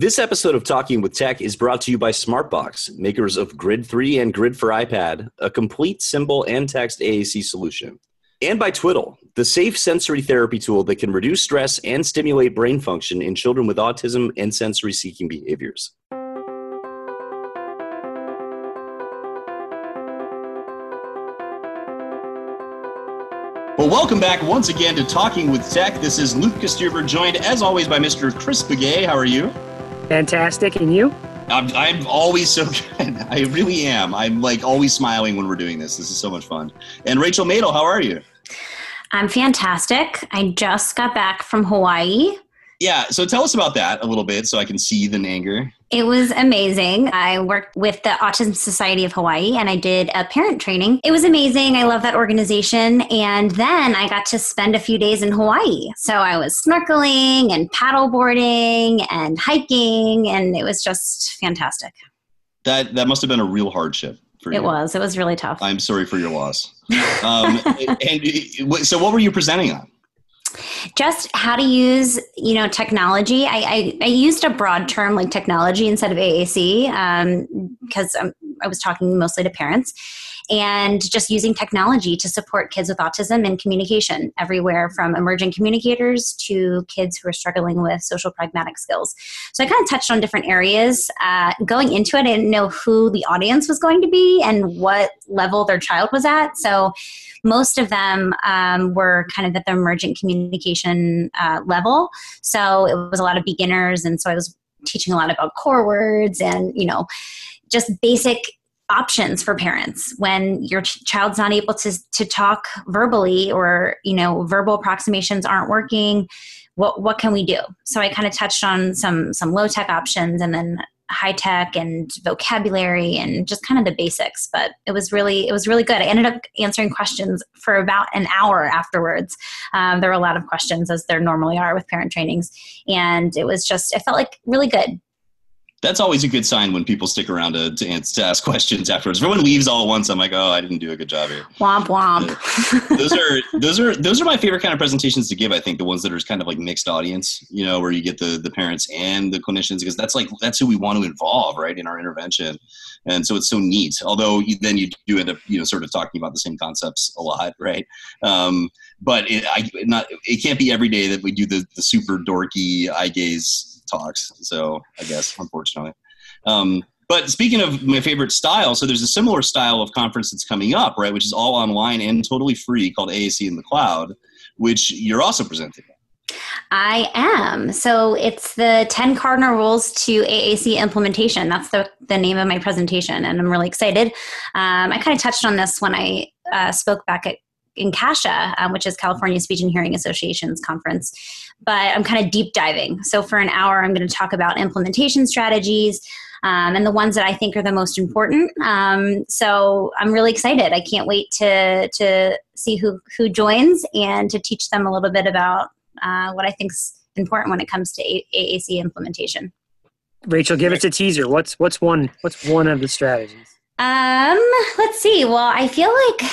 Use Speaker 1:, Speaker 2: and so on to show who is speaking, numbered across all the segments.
Speaker 1: This episode of Talking with Tech is brought to you by Smartbox, makers of Grid 3 and Grid for iPad, a complete symbol and text AAC solution. And by Twiddle, the safe sensory therapy tool that can reduce stress and stimulate brain function in children with autism and sensory seeking behaviors. Well, welcome back once again to Talking with Tech. This is Lucas Steuber, joined as always by Mr. Chris Bugaj. How are you?
Speaker 2: Fantastic. And you?
Speaker 1: I'm, I'm always so good. I really am. I'm like always smiling when we're doing this. This is so much fun. And Rachel Madel, how are you?
Speaker 3: I'm fantastic. I just got back from Hawaii.
Speaker 1: Yeah, so tell us about that a little bit so I can see the anger.
Speaker 3: It was amazing. I worked with the Autism Society of Hawaii and I did a parent training. It was amazing. I love that organization. And then I got to spend a few days in Hawaii. So I was snorkeling and paddleboarding and hiking, and it was just fantastic.
Speaker 1: That that must have been a real hardship for you.
Speaker 3: it
Speaker 1: you.
Speaker 3: was. It was really tough.
Speaker 1: I'm sorry for your loss. Um, and so, what were you presenting on?
Speaker 3: Just how to use you know technology. I, I, I used a broad term like technology instead of aac because um, i was talking mostly to parents and just using technology to support kids with autism and communication everywhere from emerging communicators to kids who are struggling with social pragmatic skills. So i kind of touched on different areas. Uh, going into it i didn't know who the audience was going to be and what level their child was at. So most of them um, were kind of at the emergent communication uh, level. So it was a lot of beginners, and so I was teaching a lot about core words and you know just basic options for parents when your ch- child's not able to to talk verbally or you know verbal approximations aren't working what what can we do? So i kind of touched on some some low tech options and then high tech and vocabulary and just kind of the basics but it was really it was really good. I ended up answering questions for about an hour afterwards. Um, there were a lot of questions as there normally are with parent trainings and it was just it felt like really good
Speaker 1: that's always a good sign when people stick around to, to, answer, to ask questions afterwards. If everyone leaves all at once. I'm like, oh, I didn't do a good job here.
Speaker 3: Womp womp.
Speaker 1: Those are those are those are my favorite kind of presentations to give. I think the ones that are kind of like mixed audience, you know, where you get the the parents and the clinicians, because that's like that's who we want to involve, right, in our intervention. And so it's so neat. Although you, then you do end up, you know, sort of talking about the same concepts a lot, right? Um, but it, I, not it can't be every day that we do the the super dorky eye gaze talks. So I guess, unfortunately. Um, but speaking of my favorite style, so there's a similar style of conference that's coming up, right? Which is all online and totally free, called AAC in the Cloud, which you're also presenting.
Speaker 3: I am. So it's the 10 cardinal rules to AAC implementation. That's the, the name of my presentation, and I'm really excited. Um, I kind of touched on this when I uh, spoke back at in CASHA, um, which is California Speech and Hearing Association's conference. But I'm kind of deep diving. So for an hour, I'm going to talk about implementation strategies. Um, and the ones that I think are the most important. Um, so I'm really excited. I can't wait to to see who who joins and to teach them a little bit about uh, what I think is important when it comes to a- AAC implementation.
Speaker 2: Rachel, give us a teaser. What's what's one what's one of the strategies?
Speaker 3: Um, let's see. Well, I feel like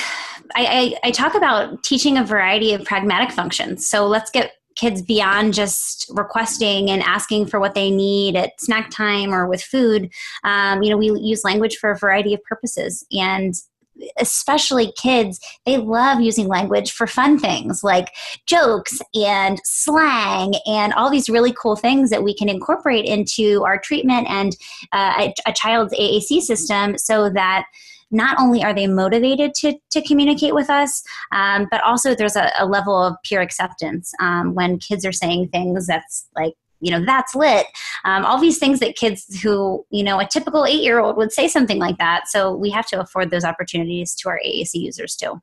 Speaker 3: I, I, I talk about teaching a variety of pragmatic functions. So let's get kids beyond just requesting and asking for what they need at snack time or with food. Um, you know, we use language for a variety of purposes. And especially kids, they love using language for fun things like jokes and slang and all these really cool things that we can incorporate into our treatment and uh, a, a child's AAC system so that not only are they motivated to, to communicate with us, um, but also there's a, a, level of peer acceptance um, when kids are saying things that's like, you know, that's lit. Um, all these things that kids who, you know, a typical eight year old would say something like that. So we have to afford those opportunities to our AAC users too.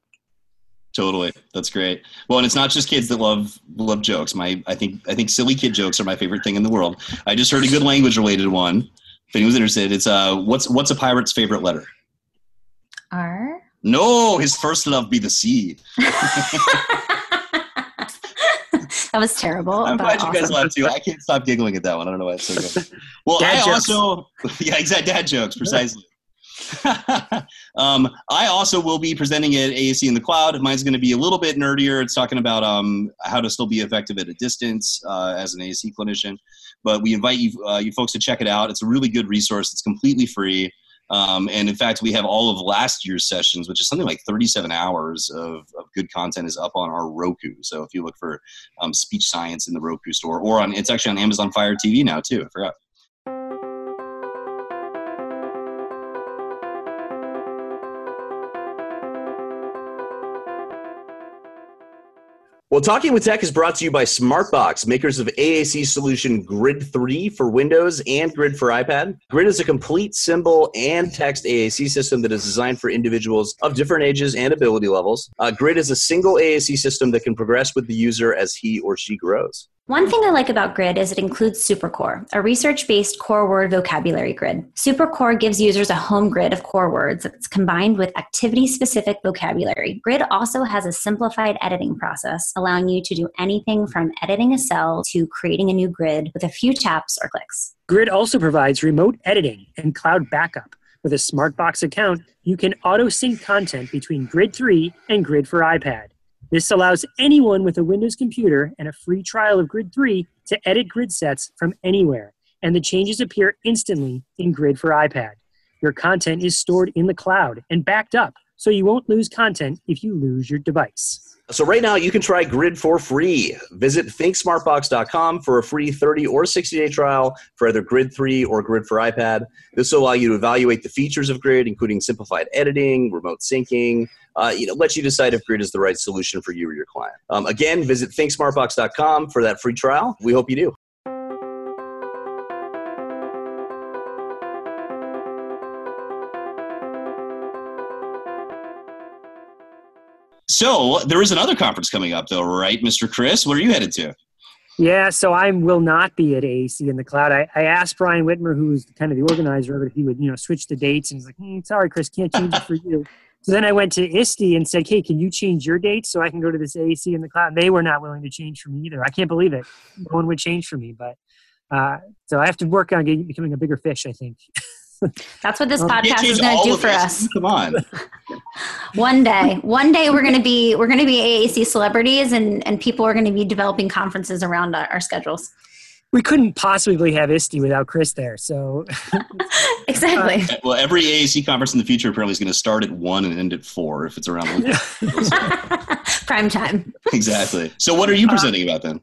Speaker 1: Totally, that's great. Well, and it's not just kids that love love jokes. My, I think, I think silly kid jokes are my favorite thing in the world. I just heard a good language related one. If anyone's interested, it's uh, what's what's a pirate's favorite letter?
Speaker 3: R?
Speaker 1: No, his first love be the sea.
Speaker 3: that was terrible.
Speaker 1: I'm glad you awesome. guys laughed too. I can't stop giggling at that one. I don't know why it's so good. Well, dad I jokes. also, yeah, exactly, dad jokes, precisely. um, I also will be presenting at AAC in the cloud. Mine's going to be a little bit nerdier. It's talking about um, how to still be effective at a distance uh, as an AAC clinician. but we invite you, uh, you folks to check it out. It's a really good resource. It's completely free. Um, and in fact, we have all of last year's sessions, which is something like 37 hours of, of good content, is up on our Roku. So if you look for um, speech science in the Roku store, or on it's actually on Amazon Fire TV now too. I forgot. Well, Talking with Tech is brought to you by Smartbox, makers of AAC solution Grid 3 for Windows and Grid for iPad. Grid is a complete symbol and text AAC system that is designed for individuals of different ages and ability levels. Uh, Grid is a single AAC system that can progress with the user as he or she grows.
Speaker 3: One thing I like about Grid is it includes SuperCore, a research based core word vocabulary grid. SuperCore gives users a home grid of core words that's combined with activity specific vocabulary. Grid also has a simplified editing process, allowing you to do anything from editing a cell to creating a new grid with a few taps or clicks.
Speaker 2: Grid also provides remote editing and cloud backup. With a Smartbox account, you can auto sync content between Grid 3 and Grid for iPad. This allows anyone with a Windows computer and a free trial of Grid 3 to edit grid sets from anywhere, and the changes appear instantly in Grid for iPad. Your content is stored in the cloud and backed up, so you won't lose content if you lose your device.
Speaker 1: So right now you can try Grid for free. Visit thinksmartbox.com for a free 30 or 60 day trial for either Grid 3 or Grid for iPad. This will allow you to evaluate the features of Grid, including simplified editing, remote syncing. Uh, you know, let you decide if Grid is the right solution for you or your client. Um, again, visit thinksmartbox.com for that free trial. We hope you do. So there is another conference coming up, though, right, Mr. Chris? What are you headed to?
Speaker 2: Yeah, so I will not be at AAC in the cloud. I, I asked Brian Whitmer, who's kind of the organizer of it, if he would, you know, switch the dates, and he's like, mm, "Sorry, Chris, can't change it for you." So then I went to ISTE and said, "Hey, can you change your date so I can go to this AAC in the cloud?" And they were not willing to change for me either. I can't believe it. No one would change for me, but uh, so I have to work on getting, becoming a bigger fish. I think.
Speaker 3: That's what this podcast is going to do for us.
Speaker 1: Come on.
Speaker 3: one day, one day we're going to be we're going to be AAC celebrities, and and people are going to be developing conferences around our, our schedules.
Speaker 2: We couldn't possibly have ISTE without Chris there. So
Speaker 3: exactly.
Speaker 1: Uh, well, every AAC conference in the future apparently is going to start at one and end at four if it's around.
Speaker 3: Prime time.
Speaker 1: Exactly. So, what are you presenting uh, about then?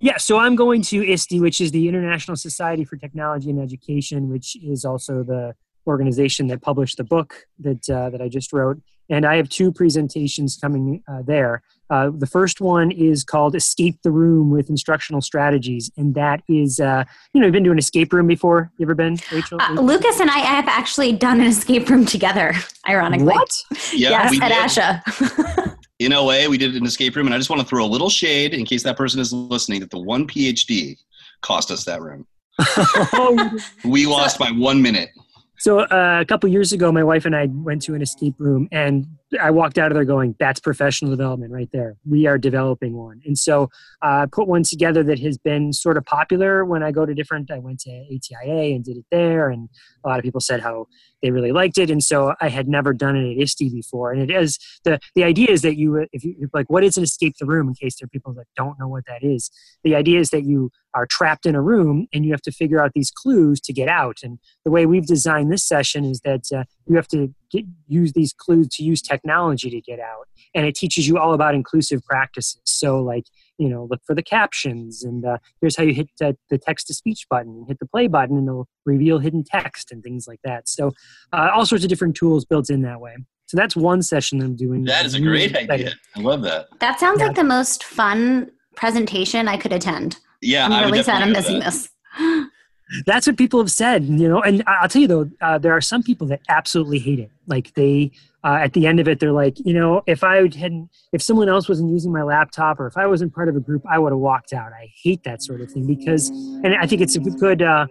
Speaker 2: Yeah, so I'm going to ISTE, which is the International Society for Technology and Education, which is also the organization that published the book that uh, that I just wrote. And I have two presentations coming uh, there. Uh, the first one is called "Escape the Room with Instructional Strategies," and that is, uh, you know, you've been to an escape room before. You ever been, Rachel?
Speaker 3: Uh, Lucas and I have actually done an escape room together. Ironically,
Speaker 2: what?
Speaker 1: Yeah,
Speaker 3: yes, at ASHA.
Speaker 1: in LA, we did an escape room, and I just want to throw a little shade in case that person is listening that the one PhD cost us that room. we lost by one minute.
Speaker 2: So uh, a couple years ago, my wife and I went to an escape room, and I walked out of there going, "That's professional development right there. We are developing one." And so I uh, put one together that has been sort of popular when I go to different. I went to ATIA and did it there, and a lot of people said how they really liked it. And so I had never done it at ISTE before. And it is the the idea is that you if you like what is an escape the room in case there are people that don't know what that is. The idea is that you are trapped in a room and you have to figure out these clues to get out. And the way we've designed this session is that uh, you have to get, use these clues to use technology to get out. And it teaches you all about inclusive practices. So, like, you know, look for the captions, and uh, here's how you hit the, the text to speech button, and hit the play button, and it'll reveal hidden text and things like that. So, uh, all sorts of different tools built in that way. So that's one session I'm doing.
Speaker 1: That is a great idea. I love that.
Speaker 3: That sounds yeah. like the most fun presentation I could attend.
Speaker 1: Yeah,
Speaker 3: I'm really sad I'm missing this.
Speaker 2: That's what people have said, you know. And I'll tell you though, uh, there are some people that absolutely hate it. Like they, uh, at the end of it, they're like, you know, if I hadn't, if someone else wasn't using my laptop, or if I wasn't part of a group, I would have walked out. I hate that sort of thing because, and I think it's a good uh,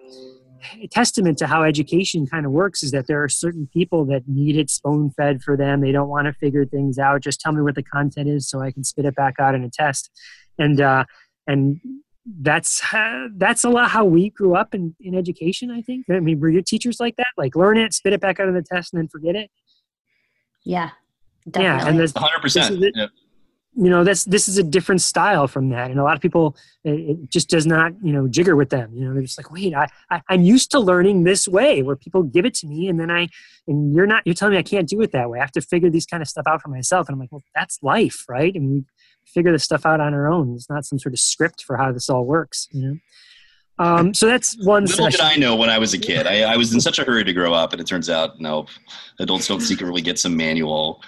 Speaker 2: testament to how education kind of works. Is that there are certain people that need it spoon fed for them. They don't want to figure things out. Just tell me what the content is so I can spit it back out in a test. And uh, and that's that's a lot how we grew up in, in education i think. I mean were your teachers like that? Like learn it spit it back out of the test and then forget it?
Speaker 3: Yeah
Speaker 2: definitely. yeah and this
Speaker 1: 100%
Speaker 2: you know that's this is a different style from that and a lot of people it, just does not you know jigger with them. You know they're just like wait I, I i'm used to learning this way where people give it to me and then i and you're not you're telling me i can't do it that way. I have to figure these kind of stuff out for myself and i'm like well that's life right? And we figure this stuff out on our own it's not some sort of script for how this all works you know um, so that's one.
Speaker 1: Little
Speaker 2: session.
Speaker 1: did I know when I was a kid. I, I, was in such a hurry to grow up, and it turns out no, adults don't secretly get some manual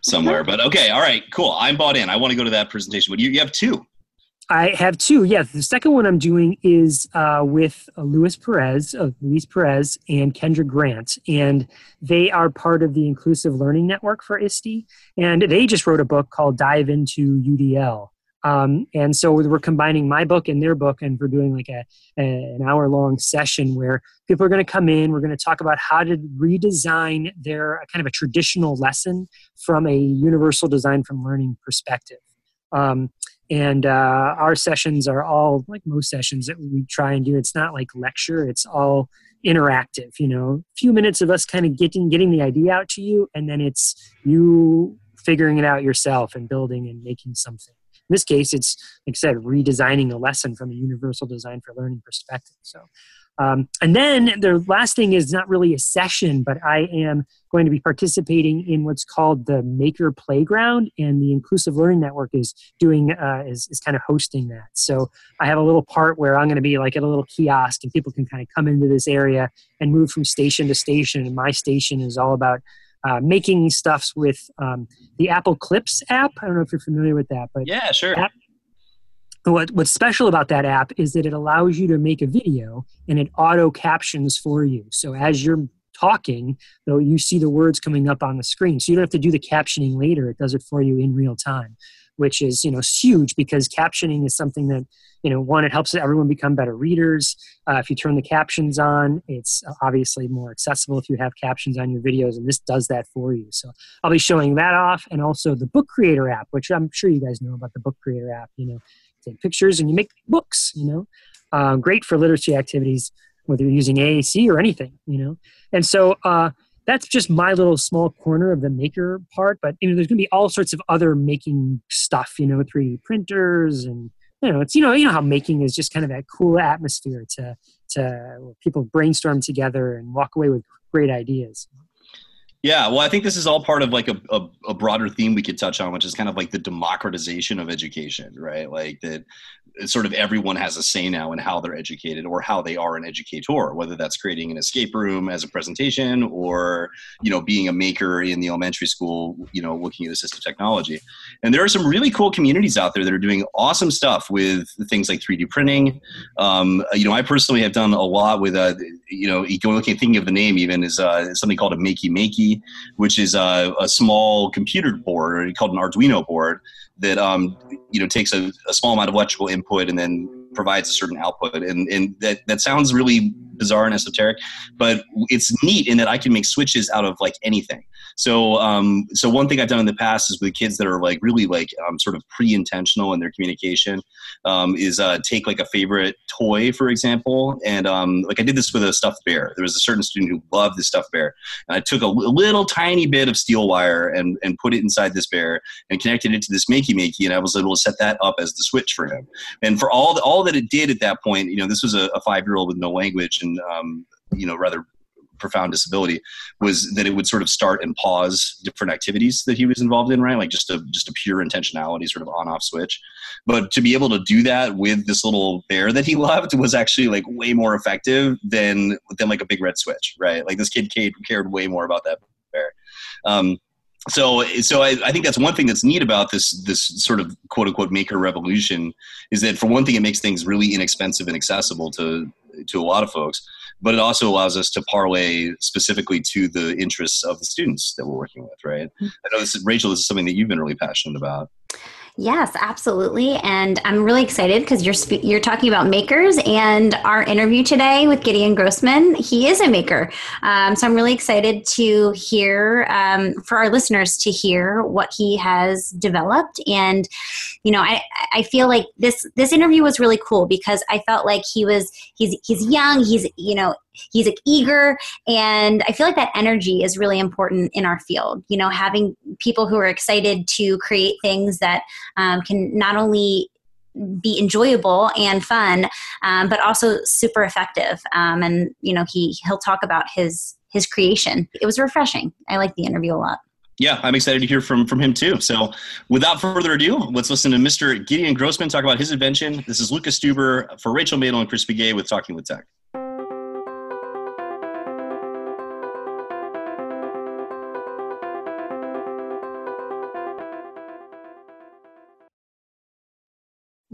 Speaker 1: somewhere. But okay, all right, cool. I'm bought in. I want to go to that presentation. But you, you have two.
Speaker 2: I have two. Yeah, the second one I'm doing is uh, with uh, Luis Perez, uh, Luis Perez, and Kendra Grant, and they are part of the Inclusive Learning Network for ISTE, and they just wrote a book called Dive into UDL. Um, and so we're combining my book and their book, and we're doing like a, a an hour long session where people are going to come in. We're going to talk about how to redesign their kind of a traditional lesson from a universal design from learning perspective. Um, and uh, our sessions are all like most sessions that we try and do. It's not like lecture; it's all interactive. You know, a few minutes of us kind of getting getting the idea out to you, and then it's you figuring it out yourself and building and making something. In this case, it's like I said, redesigning a lesson from a universal design for learning perspective. So, um, and then the last thing is not really a session, but I am going to be participating in what's called the Maker Playground, and the Inclusive Learning Network is doing uh, is, is kind of hosting that. So I have a little part where I'm going to be like at a little kiosk, and people can kind of come into this area and move from station to station. And my station is all about uh, making stuffs with um, the Apple Clips app. I don't know if you're familiar with that, but
Speaker 1: yeah, sure.
Speaker 2: That, what, what's special about that app is that it allows you to make a video and it auto captions for you. So as you're talking, though, you see the words coming up on the screen. So you don't have to do the captioning later. It does it for you in real time, which is you know huge because captioning is something that you know one it helps everyone become better readers uh, if you turn the captions on it's obviously more accessible if you have captions on your videos and this does that for you so i'll be showing that off and also the book creator app which i'm sure you guys know about the book creator app you know take pictures and you make books you know uh, great for literacy activities whether you're using aac or anything you know and so uh, that's just my little small corner of the maker part but you know there's going to be all sorts of other making stuff you know 3d printers and you know, it's you know, you know how making is just kind of that cool atmosphere to to people brainstorm together and walk away with great ideas.
Speaker 1: Yeah, well, I think this is all part of like a, a, a, broader theme we could touch on, which is kind of like the democratization of education, right? Like that sort of everyone has a say now in how they're educated or how they are an educator, whether that's creating an escape room as a presentation or, you know, being a maker in the elementary school, you know, looking at assistive technology. And there are some really cool communities out there that are doing awesome stuff with things like 3D printing. Um, you know, I personally have done a lot with, uh, you know, looking thinking of the name even is uh, something called a Makey Makey, which is uh, a small computer board called an Arduino board that um, you know takes a, a, small amount of electrical input and then provides a certain output. And, and that, that sounds really bizarre and esoteric but it's neat in that i can make switches out of like anything so, um, so one thing I've done in the past is with kids that are like really like um, sort of pre-intentional in their communication um, is uh, take like a favorite toy, for example, and um, like I did this with a stuffed bear. There was a certain student who loved the stuffed bear, and I took a little tiny bit of steel wire and and put it inside this bear and connected it to this makey makey, and I was able to set that up as the switch for him. And for all the, all that it did at that point, you know, this was a, a five year old with no language um, you know rather profound disability was that it would sort of start and pause different activities that he was involved in right? Like just a just a pure intentionality sort of on off switch. But to be able to do that with this little bear that he loved was actually like way more effective than than like a big red switch right? Like this kid cared way more about that bear. Um, so so I, I, think that's one thing that's neat about this this sort of quote unquote maker revolution is that for one thing it makes things really inexpensive and accessible to to a lot of folks but it also allows us to parlay specifically to the interests of the students that we're working with, right? Mm-hmm. I know this is, Rachel, this is something that you've been really passionate about.
Speaker 3: Yes, absolutely, and I'm really excited because you're spe- you're talking about makers, and our interview today with Gideon Grossman, he is a maker. Um, so I'm really excited to hear um, for our listeners to hear what he has developed, and you know, I I feel like this this interview was really cool because I felt like he was he's he's young, he's you know he's like eager and i feel like that energy is really important in our field you know having people who are excited to create things that um, can not only be enjoyable and fun um, but also super effective um, and you know he he'll talk about his his creation it was refreshing i like the interview a lot
Speaker 1: yeah, I'm excited to hear from from him too. So, without further ado, let's listen to Mr. Gideon Grossman talk about his invention. This is Lucas Steuber for Rachel Madel and Chris Bugaj with Talking with Tech.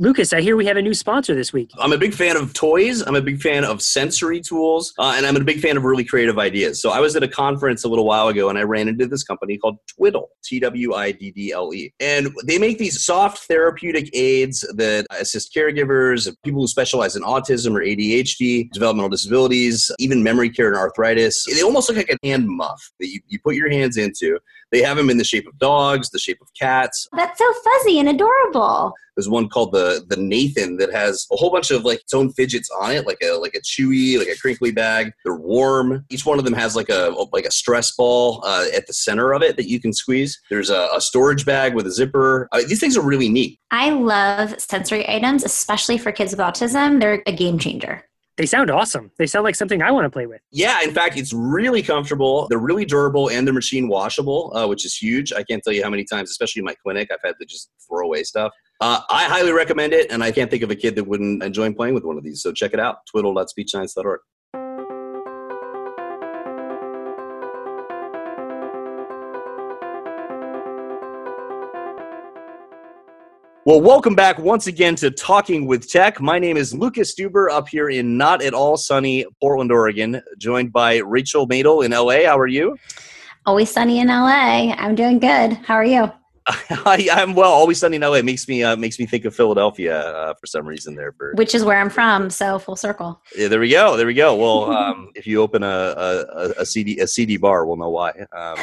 Speaker 2: Lucas, I hear we have a new sponsor this week.
Speaker 1: I'm a big fan of toys. I'm a big fan of sensory tools, uh, and I'm a big fan of really creative ideas. So I was at a conference a little while ago, and I ran into this company called Twiddle, T-W-I-D-D-L-E, and they make these soft therapeutic aids that assist caregivers, people who specialize in autism or ADHD, developmental disabilities, even memory care and arthritis. They almost look like a hand muff that you, you put your hands into. They have them in the shape of dogs, the shape of cats.
Speaker 3: That's so fuzzy and adorable.
Speaker 1: There's one called the the Nathan that has a whole bunch of like its own fidgets on it, like a like a chewy, like a crinkly bag. They're warm. Each one of them has like a like a stress ball uh, at the center of it that you can squeeze. There's a, a storage bag with a zipper. Uh, these things are really neat.
Speaker 3: I love sensory items, especially for kids with autism. They're a game changer.
Speaker 2: They sound awesome. They sound like something I want to play with.
Speaker 1: Yeah, in fact, it's really comfortable. They're really durable and they're machine washable, uh, which is huge. I can't tell you how many times, especially in my clinic, I've had to just throw away stuff. Uh, I highly recommend it, and I can't think of a kid that wouldn't enjoy playing with one of these. So check it out, twiddle.speechscience.org. Well, welcome back once again to Talking with Tech. My name is Lucas Steuber up here in not at all sunny Portland, Oregon, joined by Rachel Madel in LA. How are you?
Speaker 3: Always sunny in LA. I'm doing good. How are you?
Speaker 1: I, am well. Always sunny in LA it makes me uh, makes me think of Philadelphia uh, for some reason there. For
Speaker 3: which is where I'm from, so full circle.
Speaker 1: Yeah, there we go. There we go. Well, um, if you open a, a, a, CD a CD bar, we'll know why. Um,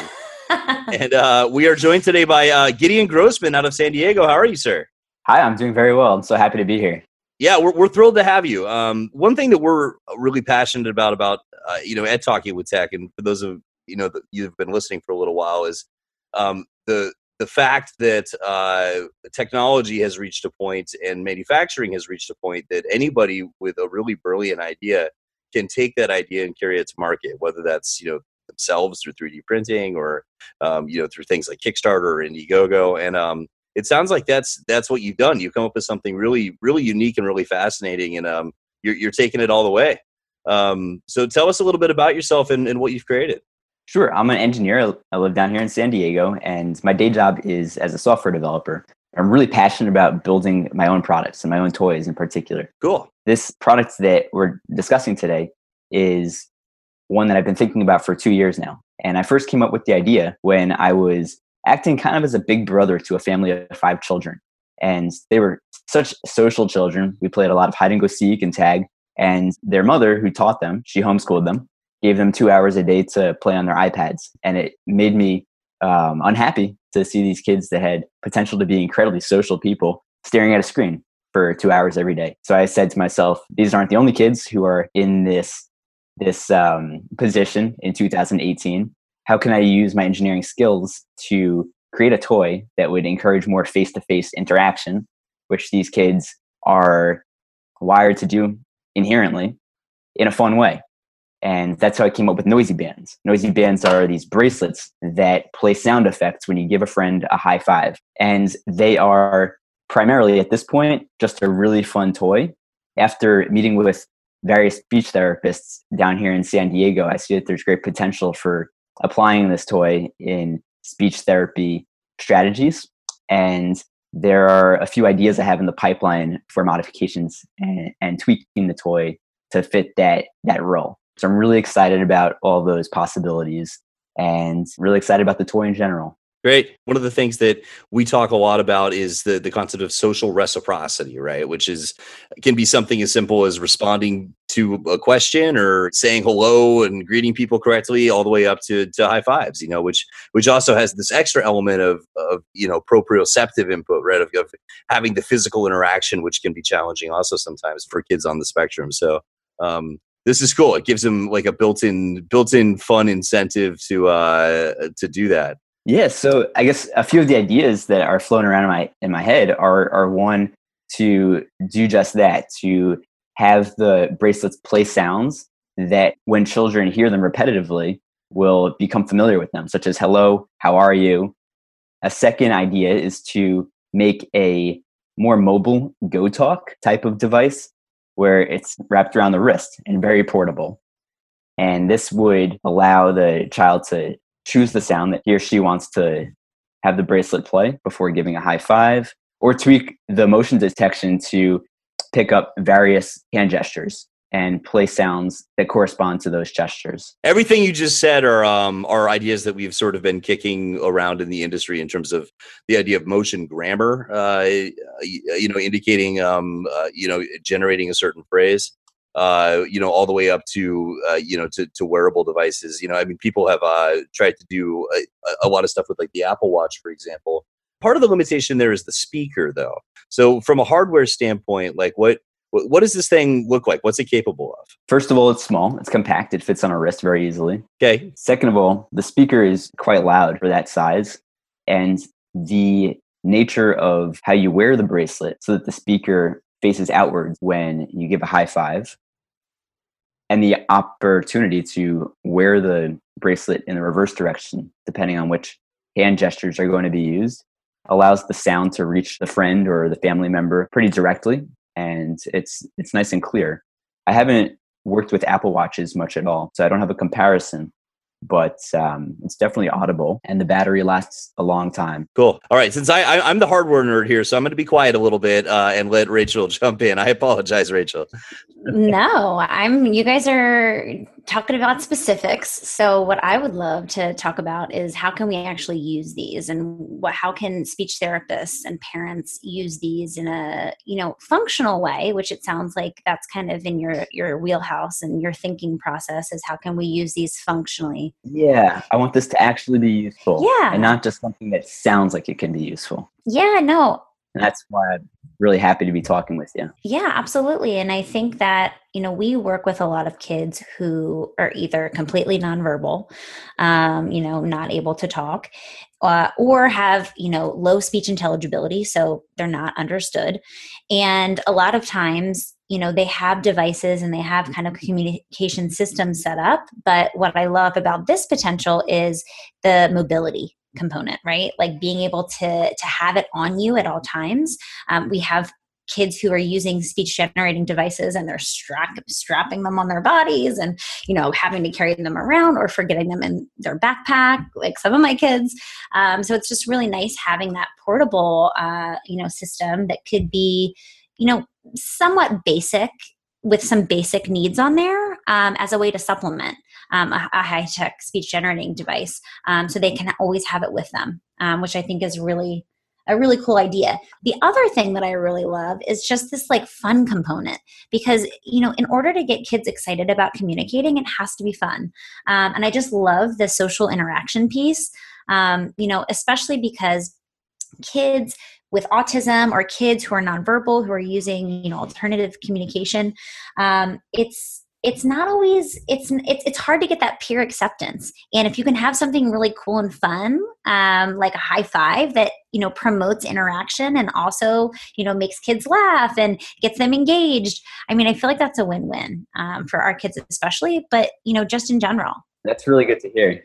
Speaker 1: and uh, we are joined today by uh, Gideon Grossman out of San Diego. How are you, sir?
Speaker 4: Hi, I'm doing very well. I'm so happy to be here.
Speaker 1: Yeah, we're, we're thrilled to have you. Um, one thing that we're really passionate about about uh, you know ed talking with tech, and for those of you know that you've been listening for a little while, is um, the the fact that uh, technology has reached a point and manufacturing has reached a point that anybody with a really brilliant idea can take that idea and carry it to market, whether that's you know themselves through 3D printing or um, you know through things like Kickstarter or Indiegogo. And um, it sounds like that's that's what you've done. You've come up with something really really unique and really fascinating, and um, you're you're taking it all the way. Um, so tell us a little bit about yourself and, and what you've created.
Speaker 4: Sure. I'm an engineer. I live down here in San Diego, and my day job is as a software developer. I'm really passionate about building my own products and my own toys in particular.
Speaker 1: Cool.
Speaker 4: This product that we're discussing today is one that I've been thinking about for two years now. And I first came up with the idea when I was acting kind of as a big brother to a family of five children. And they were such social children. We played a lot of hide and go seek and tag. And their mother, who taught them, she homeschooled them, gave them two hours a day to play on their iPads. And it made me um, unhappy to see these kids that had potential to be incredibly social people staring at a screen for two hours every day. So I said to myself, these aren't the only kids who are in this this um, position in 2018 how can I use my engineering skills to create a toy that would encourage more face to face interaction, which these kids are wired to do inherently in a fun way. And that's how I came up with noisy bands. Noisy bands are these bracelets that play sound effects when you give a friend a high five. And they are primarily at this point just a really fun toy. After meeting with various speech therapists down here in San Diego, I see that there's great potential for applying this toy in speech therapy strategies. And there are a few ideas I have in the pipeline for modifications and, and tweaking the toy to fit that that role. So I'm really excited about all those possibilities and really excited about the toy in general.
Speaker 1: Great. One of the things that we talk a lot about is the the concept of social reciprocity, right? Which is can be something as simple as responding to a question or saying hello and greeting people correctly, all the way up to, to high fives. You know, which which also has this extra element of of you know proprioceptive input, right? Of, of having the physical interaction, which can be challenging also sometimes for kids on the spectrum. So um, this is cool. It gives them like a built-in built-in fun incentive to uh to do that.
Speaker 4: Yeah, so I guess a few of the ideas that are floating around in my in my head are are one to do just that, to have the bracelets play sounds that when children hear them repetitively will become familiar with them, such as hello, how are you? A second idea is to make a more mobile GoTalk type of device where it's wrapped around the wrist and very portable. And this would allow the child to choose the sound that he or she wants to have the bracelet play before giving a high five or tweak the motion detection to pick up various hand gestures and play sounds that correspond to those gestures.
Speaker 1: Everything you just said are um, are ideas that we've sort of been kicking around in the industry in terms of the idea of motion grammar. Uh, you know, indicating um, uh, you know generating a certain phrase. Uh, you know, all the way up to uh, you know to, to wearable devices. You know, I mean, people have uh, tried to do a, a lot of stuff with like the Apple Watch, for example. Part of the limitation there is the speaker, though. So, from a hardware standpoint, like what what does this thing look like? What's it capable of?
Speaker 4: First of all, it's small. It's compact. It fits on a wrist very easily.
Speaker 1: Okay.
Speaker 4: Second of all, the speaker is quite loud for that size. And the nature of how you wear the bracelet so that the speaker faces outwards when you give a high five and the opportunity to wear the bracelet in the reverse direction, depending on which hand gestures are going to be used, allows the sound to reach the friend or the family member pretty directly and it's it's nice and clear. I haven't worked with Apple Watches much at all, so I don't have a comparison but um, it's definitely audible and the battery lasts a long time.
Speaker 1: Cool. All right since i, I am the hardware nerd here so i'm going to be quiet a little bit uh, and let rachel jump in. I apologize rachel.
Speaker 3: No i'm you guys are talking about specifics so what i would love to talk about is how can we actually use these and what how can speech therapists and parents use these in a you know functional way which it sounds like that's kind of in your your wheelhouse and your thinking process is how can we use these functionally
Speaker 4: yeah, I want this to actually be useful.
Speaker 3: Yeah.
Speaker 4: And not just something that sounds like it can be useful.
Speaker 3: Yeah, no.
Speaker 4: And that's why I'm really happy to be talking with you.
Speaker 3: Yeah, absolutely. And I think that, you know, we work with a lot of kids who are either completely nonverbal, um, you know, not able to talk, uh, or have, you know, low speech intelligibility. So they're not understood. And a lot of times, you know they have devices and they have kind of communication systems set up but what i love about this potential is the mobility component right? Like being able to to have it on you at all times. Um, we have kids who are using speech generating devices and they're strap, strapping them on their bodies and you know having to carry them around or forgetting them in their backpack like some of my kids. Um, so it's just really nice having that portable uh, you know system that could be you know somewhat basic with some basic needs on there um, as a way to supplement um, a, a high tech speech generating device um, so they can always have it with them, um, which I think is really a really cool idea. The other thing that I really love is just this like fun component because, you know, in order to get kids excited about communicating, it has to be fun. Um, and I just love the social interaction piece, um, you know, especially because kids with autism or kids who are nonverbal who are using you know alternative communication um, it's it's not always it's, it's it's hard to get that peer acceptance. And if you can have something really cool and fun um, like a high five that you know promotes interaction and also you know makes kids laugh and gets them engaged i mean i feel like that's a win-win um, for our kids especially but you know just in general.
Speaker 4: That's really good to hear.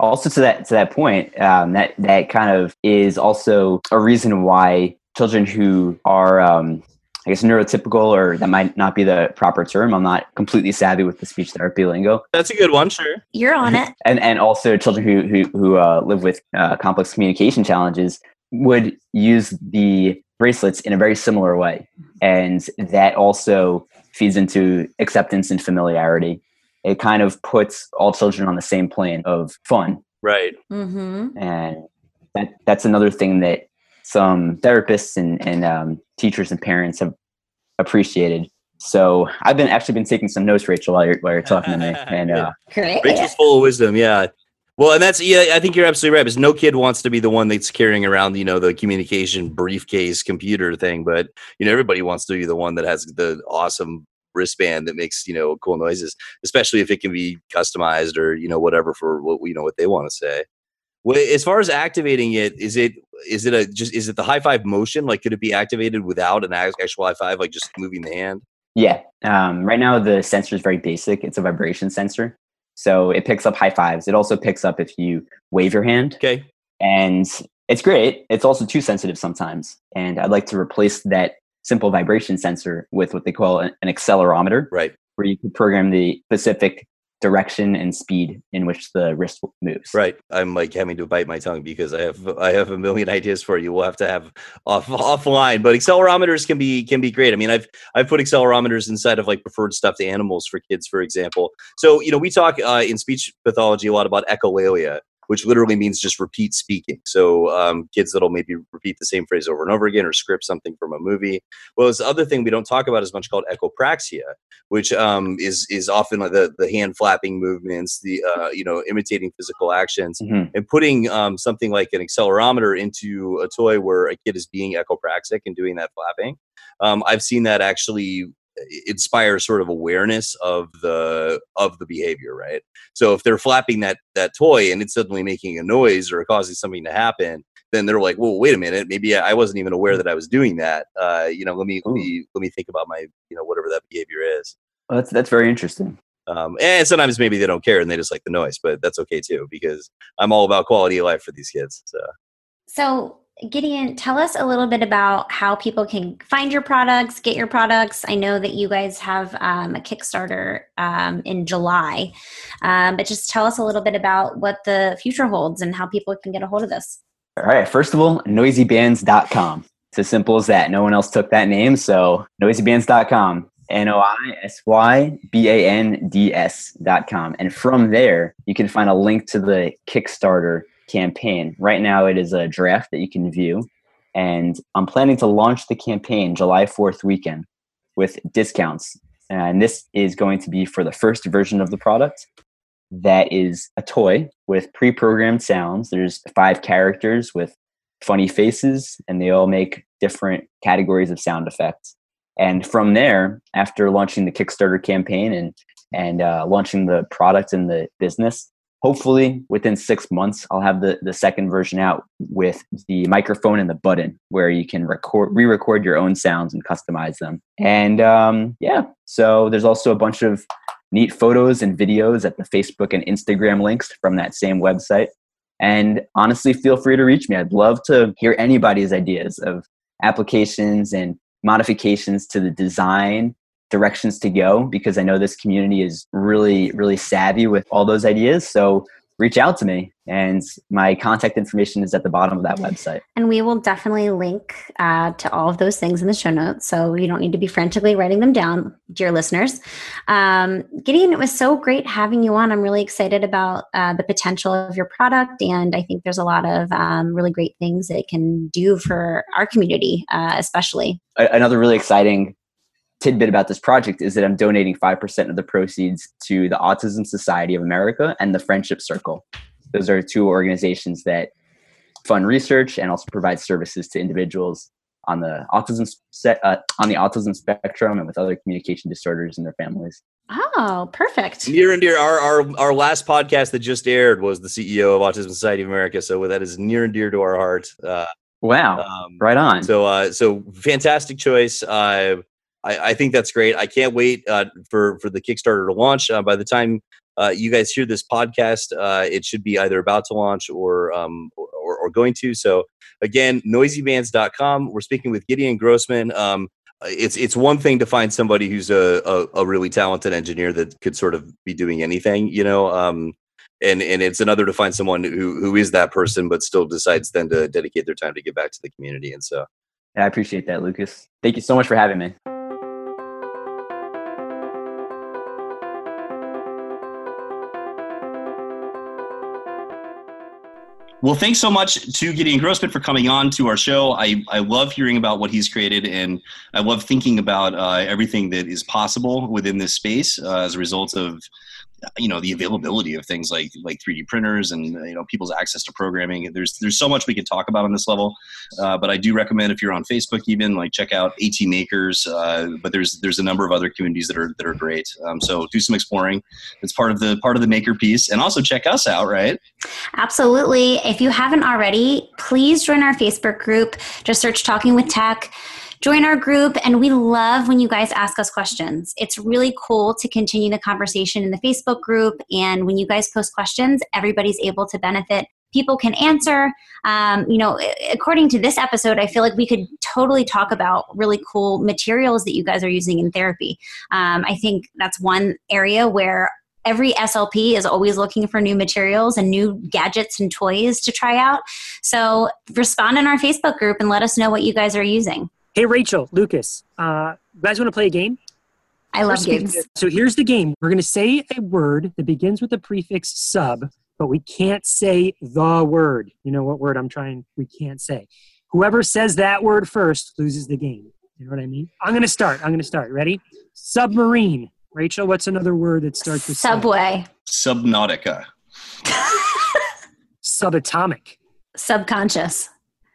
Speaker 4: Also to that to that point um, that that kind of is also a reason why children who are um, I guess neurotypical, or that might not be the proper term. I'm not completely savvy with the speech therapy lingo.
Speaker 1: That's a good one, sure.
Speaker 3: You're on it.
Speaker 4: and and also children who who, who uh, live with uh, complex communication challenges would use the bracelets in a very similar way, and that also feeds into acceptance and familiarity it kind of puts all children on the same plane of fun.
Speaker 1: Right.
Speaker 3: Mm-hmm.
Speaker 4: And that that's another thing that some therapists and, and um, teachers and parents have appreciated. So I've been actually been taking some notes, Rachel, while you're, while you're talking to me. And uh,
Speaker 1: Rachel's full of wisdom. Yeah. Well, and that's yeah, I think you're absolutely right. Because no kid wants to be the one that's carrying around, you know, the communication briefcase computer thing. But you know, everybody wants to be the one that has the awesome wristband that makes you know cool noises, especially if it can be customized or you know whatever for what you know what they want to say. Well, as far as activating it, is it is it a just is it the high five motion? Like, could it be activated without an actual high five, like just moving the hand?
Speaker 4: Yeah. Um, right now, the sensor is very basic. It's a vibration sensor, so it picks up high fives. It also picks up if you wave your hand.
Speaker 1: Okay.
Speaker 4: And it's great. It's also too sensitive sometimes, and I'd like to replace that simple vibration sensor with what they call an accelerometer,
Speaker 1: right?
Speaker 4: Where you can program the specific direction and speed in which the wrist moves.
Speaker 1: Right. I'm like having to bite my tongue because I have I have a million ideas for you. We'll have to have off offline. But accelerometers can be can be great. I mean, I've I've put accelerometers inside of like preferred stuffed animals for kids, for example. So you know, we talk uh, in speech pathology a lot about echolalia, which literally means just repeat speaking. So um, kids that'll maybe repeat the same phrase over and over again or script something from a movie. Well, this other thing we don't talk about as much called echopraxia, which um, is is often like the the hand flapping movements, the uh, you know imitating physical actions, mm-hmm. and putting um, something like an accelerometer into a toy where a kid is being echopraxic and doing that flapping. Um, I've seen that actually inspire sort of awareness of the of the behavior right? So if they're flapping that that toy and it's suddenly making a noise or causing something to happen then they're like well wait a minute maybe i wasn't even aware that i was doing that uh, you know let me let me let me think about my you know whatever that behavior is.
Speaker 4: Well, that's that's very interesting.
Speaker 1: Um, and sometimes maybe they don't care and they just like the noise but that's okay too because i'm all about quality of life for these kids so.
Speaker 3: So Gideon, tell us a little bit about how people can find your products, get your products. I know that you guys have um, a Kickstarter um, in July, um, but just tell us a little bit about what the future holds and how people can get a hold of this.
Speaker 4: All right. First of all, noisybands.com. It's as simple as that. No one else took that name. So noisybands.com. N O I S Y B A N D S.com. And from there, you can find a link to the Kickstarter campaign. Right now, it is a draft that you can view, and I'm planning to launch the campaign July 4th weekend with discounts. And this is going to be for the first version of the product that is a toy with pre programmed sounds. There's five characters with funny faces, and they all make different categories of sound effects. And from there, after launching the Kickstarter campaign and and uh, launching the product and the business, hopefully within six months i'll have the, the second version out with the microphone and the button where you can record re-record your own sounds and customize them. And um, yeah so there's also a bunch of neat photos and videos at the facebook and instagram links from that same website. And honestly feel free to reach me. I'd love to hear anybody's ideas of applications and modifications to the design directions to go because I know this community is really, really savvy with all those ideas. So reach out to me and my contact information is at the bottom of that website.
Speaker 3: And we will definitely link uh, to all of those things in the show notes. So you don't need to be frantically writing them down dear listeners. Um, gideon it was so great having you on. I'm really excited about uh, the potential of your product. And i think there's a lot of um, really great things that it can do for our community uh, especially.
Speaker 4: Another really exciting tidbit about this project is that I'm donating 5% of the proceeds to the Autism Society of America and the Friendship Circle. Those are two organizations that fund research and also provide services to individuals on the autism set uh, on the autism spectrum and with other communication disorders in their families.
Speaker 3: Oh, perfect.
Speaker 1: Near and dear. Our, our our last podcast that just aired was the CEO of Autism Society of America, so that is near and dear to our heart. Uh,
Speaker 4: wow, um, right on.
Speaker 1: So uh, so fantastic choice. Uh, I, I think that's great. I can't wait uh, for for the Kickstarter to launch. Uh, by the time uh, you guys hear this podcast, uh, it should be either about to launch or, um, or, or going to. So again, noisybands.com. We're speaking with Gideon Grossman. Um, it's it's one thing to find somebody who's a, a, a, really talented engineer that could sort of be doing anything, you know. Um, and and it's another to find someone who who is that person, but still decides then to dedicate their time to give back to the community. And so,
Speaker 4: yeah, I appreciate that, Lucas. Thank you so much for having me.
Speaker 1: Well, thanks so much to Gideon Grossman for coming on to our show. I, I love hearing about what he's created, and I love thinking about uh, everything that is possible within this space uh, as a result of you know the availability of things like like 3D printers and you know people's access to programming. There's there's so much we could talk about on this level, uh, but I do recommend if you're on Facebook even like check out AT Makers. Uh, but there's there's a number of other communities that are that are great. Um, so do some exploring. It's part of the part of the maker piece, and also check us out. Right?
Speaker 3: Absolutely. If you haven't already, please join our Facebook group. Just search Talking with Tech join our group and we love when you guys ask us questions it's really cool to continue the conversation in the facebook group and when you guys post questions everybody's able to benefit people can answer um, you know according to this episode i feel like we could totally talk about really cool materials that you guys are using in therapy um, i think that's one area where every SLP is always looking for new materials and new gadgets and toys to try out. So respond in our Facebook group and let us know what you guys are using.
Speaker 2: Hey, Rachel, Lucas, uh, you guys want to play a game?
Speaker 3: I love games.
Speaker 2: So here's the game. We're going to say a word that begins with the prefix sub, but we can't say the word. You know what word I'm trying? We can't say. Whoever says that word first loses the game. You know what I mean? I'm going to start. I'm going to start. Ready? Submarine. Rachel, what's another word that starts with
Speaker 3: subway?
Speaker 1: Sub? Subnautica.
Speaker 2: Subatomic.
Speaker 3: Subconscious.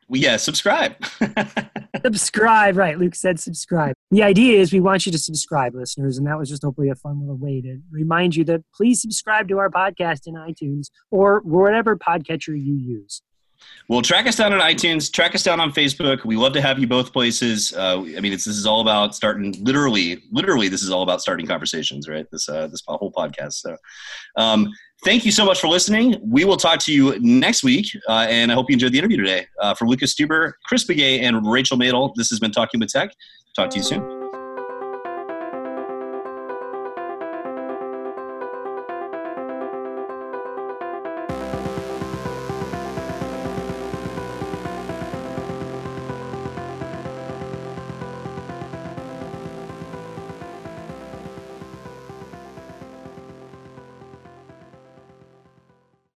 Speaker 1: Well, yeah, subscribe.
Speaker 2: subscribe, right? Luke said subscribe. The idea is we want you to subscribe, listeners, and that was just hopefully a fun little way to remind you that please subscribe to our podcast in iTunes or whatever podcatcher you use.
Speaker 1: Well, track us down on iTunes, track us down on Facebook. We love to have you both places. Uh, I mean, this is all about starting. Literally, literally, this is all about starting conversations, right? This uh, this whole podcast. So, um, thank you so much for listening. We will talk to you next week, uh, and I hope you enjoyed the interview today. Uh, for Lucas Steuber, Chris Bugaj, and Rachel Madel, this has been Talking with Tech. Talk to you soon.